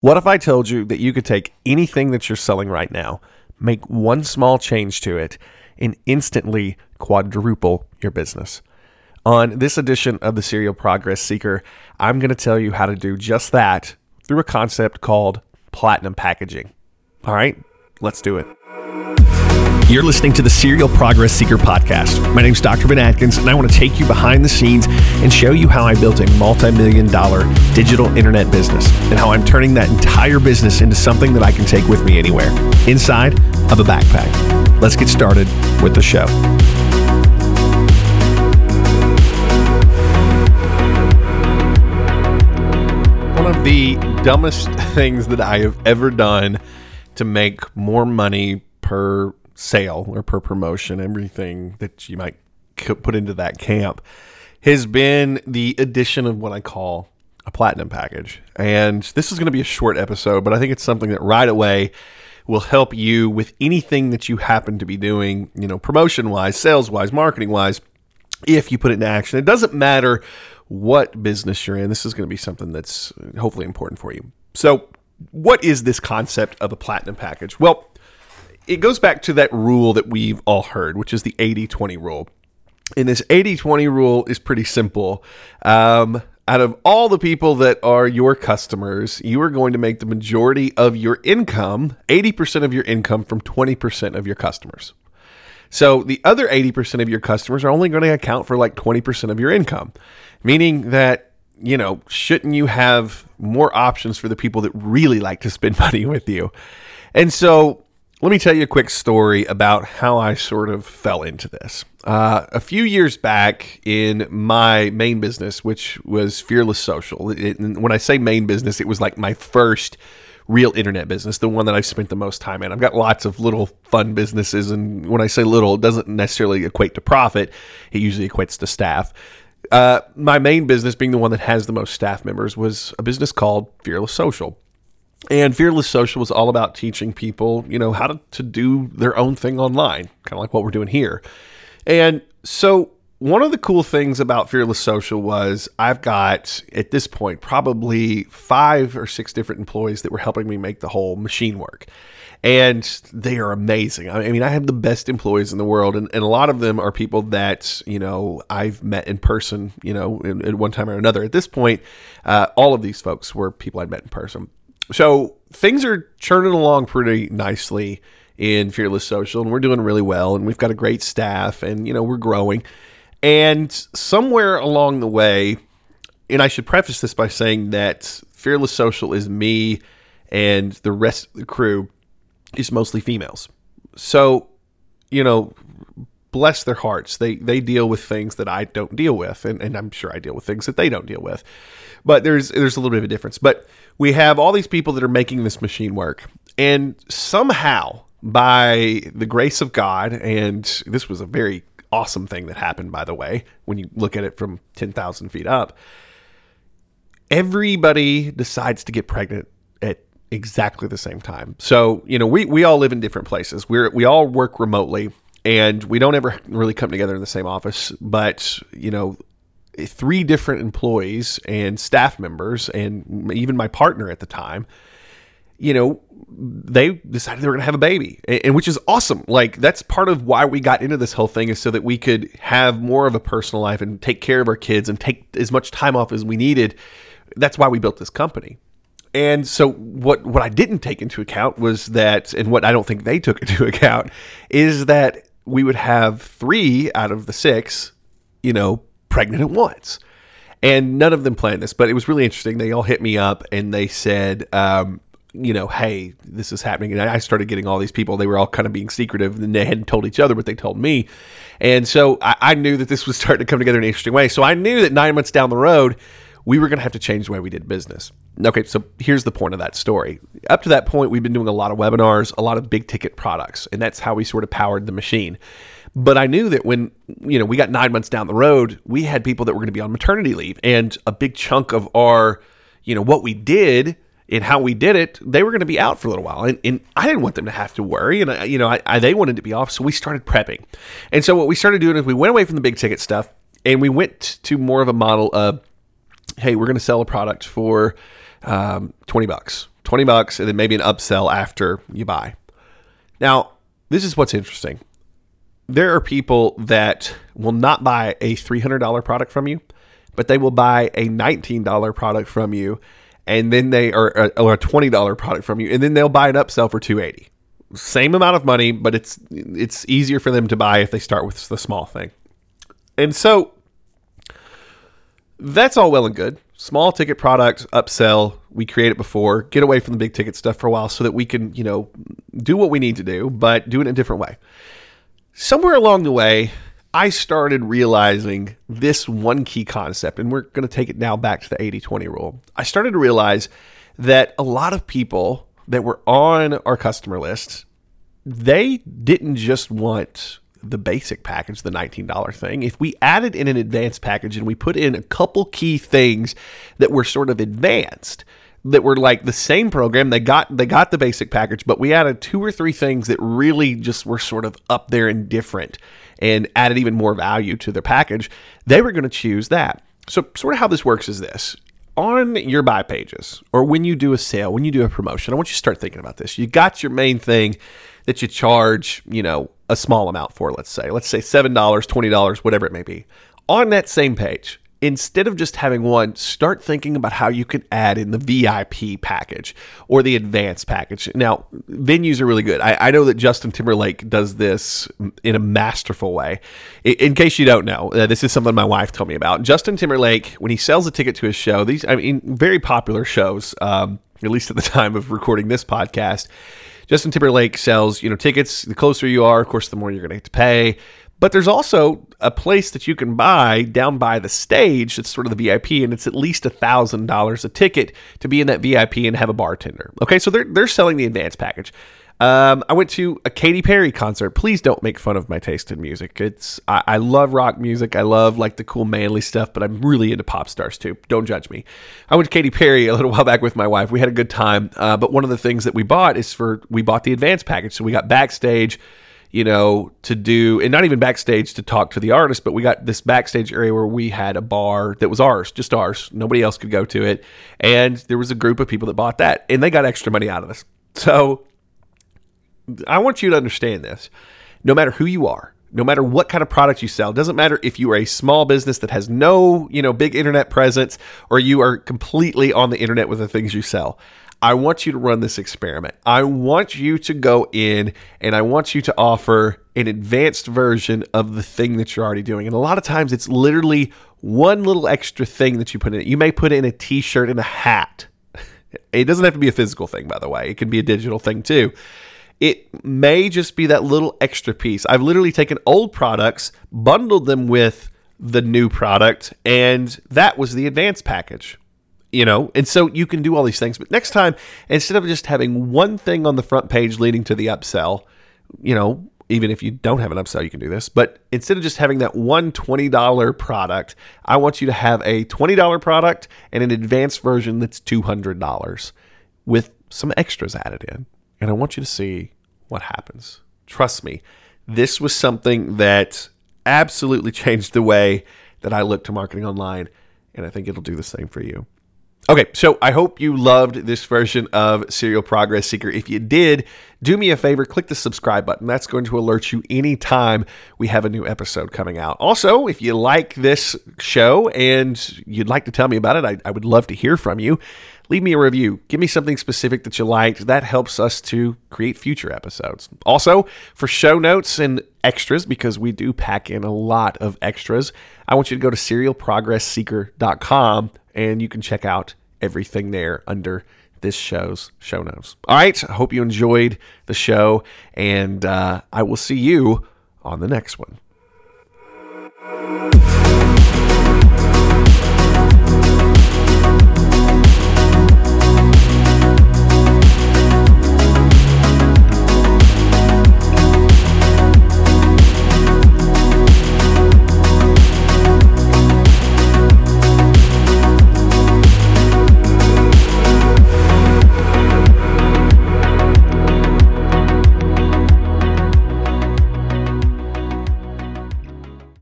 What if I told you that you could take anything that you're selling right now, make one small change to it, and instantly quadruple your business? On this edition of the Serial Progress Seeker, I'm going to tell you how to do just that through a concept called platinum packaging. All right, let's do it. You're listening to the Serial Progress Seeker podcast. My name is Dr. Ben Adkins, and I want to take you behind the scenes and show you how I built a multi million dollar digital internet business and how I'm turning that entire business into something that I can take with me anywhere inside of a backpack. Let's get started with the show. One of the dumbest things that I have ever done to make more money per sale or per promotion, everything that you might put into that camp, has been the addition of what I call a platinum package. And this is going to be a short episode, but I think it's something that right away will help you with anything that you happen to be doing, you know, promotion wise, sales wise, marketing wise, if you put it in action. It doesn't matter what business you're in, this is going to be something that's hopefully important for you. So, what is this concept of a platinum package? Well, it goes back to that rule that we've all heard, which is the 80 20 rule. And this 80 20 rule is pretty simple. Um, out of all the people that are your customers, you are going to make the majority of your income, 80% of your income, from 20% of your customers. So the other 80% of your customers are only going to account for like 20% of your income, meaning that, you know, shouldn't you have more options for the people that really like to spend money with you? And so let me tell you a quick story about how I sort of fell into this. Uh, a few years back in my main business, which was Fearless Social, it, when I say main business, it was like my first real internet business, the one that I've spent the most time in. I've got lots of little fun businesses, and when I say little, it doesn't necessarily equate to profit, it usually equates to staff. Uh, my main business, being the one that has the most staff members, was a business called Fearless Social. And Fearless Social was all about teaching people, you know, how to, to do their own thing online, kind of like what we're doing here. And so one of the cool things about Fearless Social was I've got at this point probably five or six different employees that were helping me make the whole machine work. And they are amazing. I mean, I have the best employees in the world, and, and a lot of them are people that, you know, I've met in person, you know, at one time or another. At this point, uh, all of these folks were people I'd met in person. So things are churning along pretty nicely in Fearless Social, and we're doing really well, and we've got a great staff, and you know we're growing. And somewhere along the way, and I should preface this by saying that Fearless Social is me, and the rest of the crew is mostly females. So, you know, bless their hearts. They they deal with things that I don't deal with, and, and I'm sure I deal with things that they don't deal with. But there's there's a little bit of a difference. But we have all these people that are making this machine work, and somehow by the grace of God, and this was a very awesome thing that happened, by the way, when you look at it from ten thousand feet up. Everybody decides to get pregnant at exactly the same time. So, you know, we, we all live in different places. We're we all work remotely and we don't ever really come together in the same office but you know three different employees and staff members and even my partner at the time you know they decided they were going to have a baby. And, which is awesome. Like that's part of why we got into this whole thing is so that we could have more of a personal life and take care of our kids and take as much time off as we needed. That's why we built this company. And so what what I didn't take into account was that and what I don't think they took into account is that we would have three out of the six, you know, pregnant at once. And none of them planned this, but it was really interesting. They all hit me up and they said, um, you know, hey, this is happening. And I started getting all these people. They were all kind of being secretive and they hadn't told each other, but they told me. And so I, I knew that this was starting to come together in an interesting way. So I knew that nine months down the road, we were going to have to change the way we did business. Okay, so here's the point of that story. Up to that point, we've been doing a lot of webinars, a lot of big ticket products, and that's how we sort of powered the machine. But I knew that when you know we got nine months down the road, we had people that were going to be on maternity leave, and a big chunk of our, you know, what we did and how we did it, they were going to be out for a little while, and, and I didn't want them to have to worry, and I, you know, I, I, they wanted to be off, so we started prepping, and so what we started doing is we went away from the big ticket stuff, and we went to more of a model of, hey, we're going to sell a product for um, 20 bucks, 20 bucks, and then maybe an upsell after you buy. Now, this is what's interesting. There are people that will not buy a $300 product from you, but they will buy a $19 product from you and then they are or a $20 product from you and then they'll buy an upsell for 280. Same amount of money, but it's it's easier for them to buy if they start with the small thing. And so that's all well and good. Small ticket products, upsell, we create it before, get away from the big ticket stuff for a while so that we can, you know, do what we need to do, but do it in a different way. Somewhere along the way, I started realizing this one key concept, and we're going to take it now back to the 80 20 rule. I started to realize that a lot of people that were on our customer list, they didn't just want the basic package, the $19 thing, if we added in an advanced package and we put in a couple key things that were sort of advanced, that were like the same program, they got they got the basic package, but we added two or three things that really just were sort of up there and different and added even more value to their package, they were going to choose that. So sort of how this works is this on your buy pages or when you do a sale, when you do a promotion, I want you to start thinking about this. You got your main thing that you charge, you know, a small amount for, let's say. Let's say $7, $20, whatever it may be. On that same page, instead of just having one, start thinking about how you could add in the VIP package or the advanced package. Now, venues are really good. I, I know that Justin Timberlake does this in a masterful way. In, in case you don't know, uh, this is something my wife told me about. Justin Timberlake, when he sells a ticket to his show, these, I mean, very popular shows, um, at least at the time of recording this podcast, Justin Timberlake sells, you know, tickets. The closer you are, of course, the more you're going to have to pay. But there's also a place that you can buy down by the stage that's sort of the VIP, and it's at least a thousand dollars a ticket to be in that VIP and have a bartender. Okay, so they're they're selling the advanced package. Um, I went to a Katy Perry concert. Please don't make fun of my taste in music. It's I, I, love rock music. I love like the cool manly stuff, but I'm really into pop stars too. Don't judge me. I went to Katy Perry a little while back with my wife. We had a good time. Uh, but one of the things that we bought is for we bought the advanced package, so we got backstage you know, to do, and not even backstage to talk to the artist, but we got this backstage area where we had a bar that was ours, just ours. Nobody else could go to it. And there was a group of people that bought that, and they got extra money out of us. So I want you to understand this. No matter who you are, no matter what kind of product you sell, doesn't matter if you are a small business that has no, you know, big internet presence or you are completely on the internet with the things you sell. I want you to run this experiment. I want you to go in and I want you to offer an advanced version of the thing that you're already doing. And a lot of times it's literally one little extra thing that you put in it. You may put in a t shirt and a hat. It doesn't have to be a physical thing, by the way, it can be a digital thing too. It may just be that little extra piece. I've literally taken old products, bundled them with the new product, and that was the advanced package. You know, and so you can do all these things. But next time, instead of just having one thing on the front page leading to the upsell, you know, even if you don't have an upsell, you can do this. But instead of just having that one $20 product, I want you to have a $20 product and an advanced version that's $200 with some extras added in and I want you to see what happens. Trust me, this was something that absolutely changed the way that I look to marketing online, and I think it'll do the same for you. Okay, so I hope you loved this version of Serial Progress Seeker. If you did, do me a favor, click the subscribe button. That's going to alert you anytime we have a new episode coming out. Also, if you like this show and you'd like to tell me about it, I, I would love to hear from you leave me a review. Give me something specific that you liked. That helps us to create future episodes. Also, for show notes and extras, because we do pack in a lot of extras, I want you to go to serialprogressseeker.com and you can check out everything there under this show's show notes. All right. I hope you enjoyed the show, and uh, I will see you on the next one.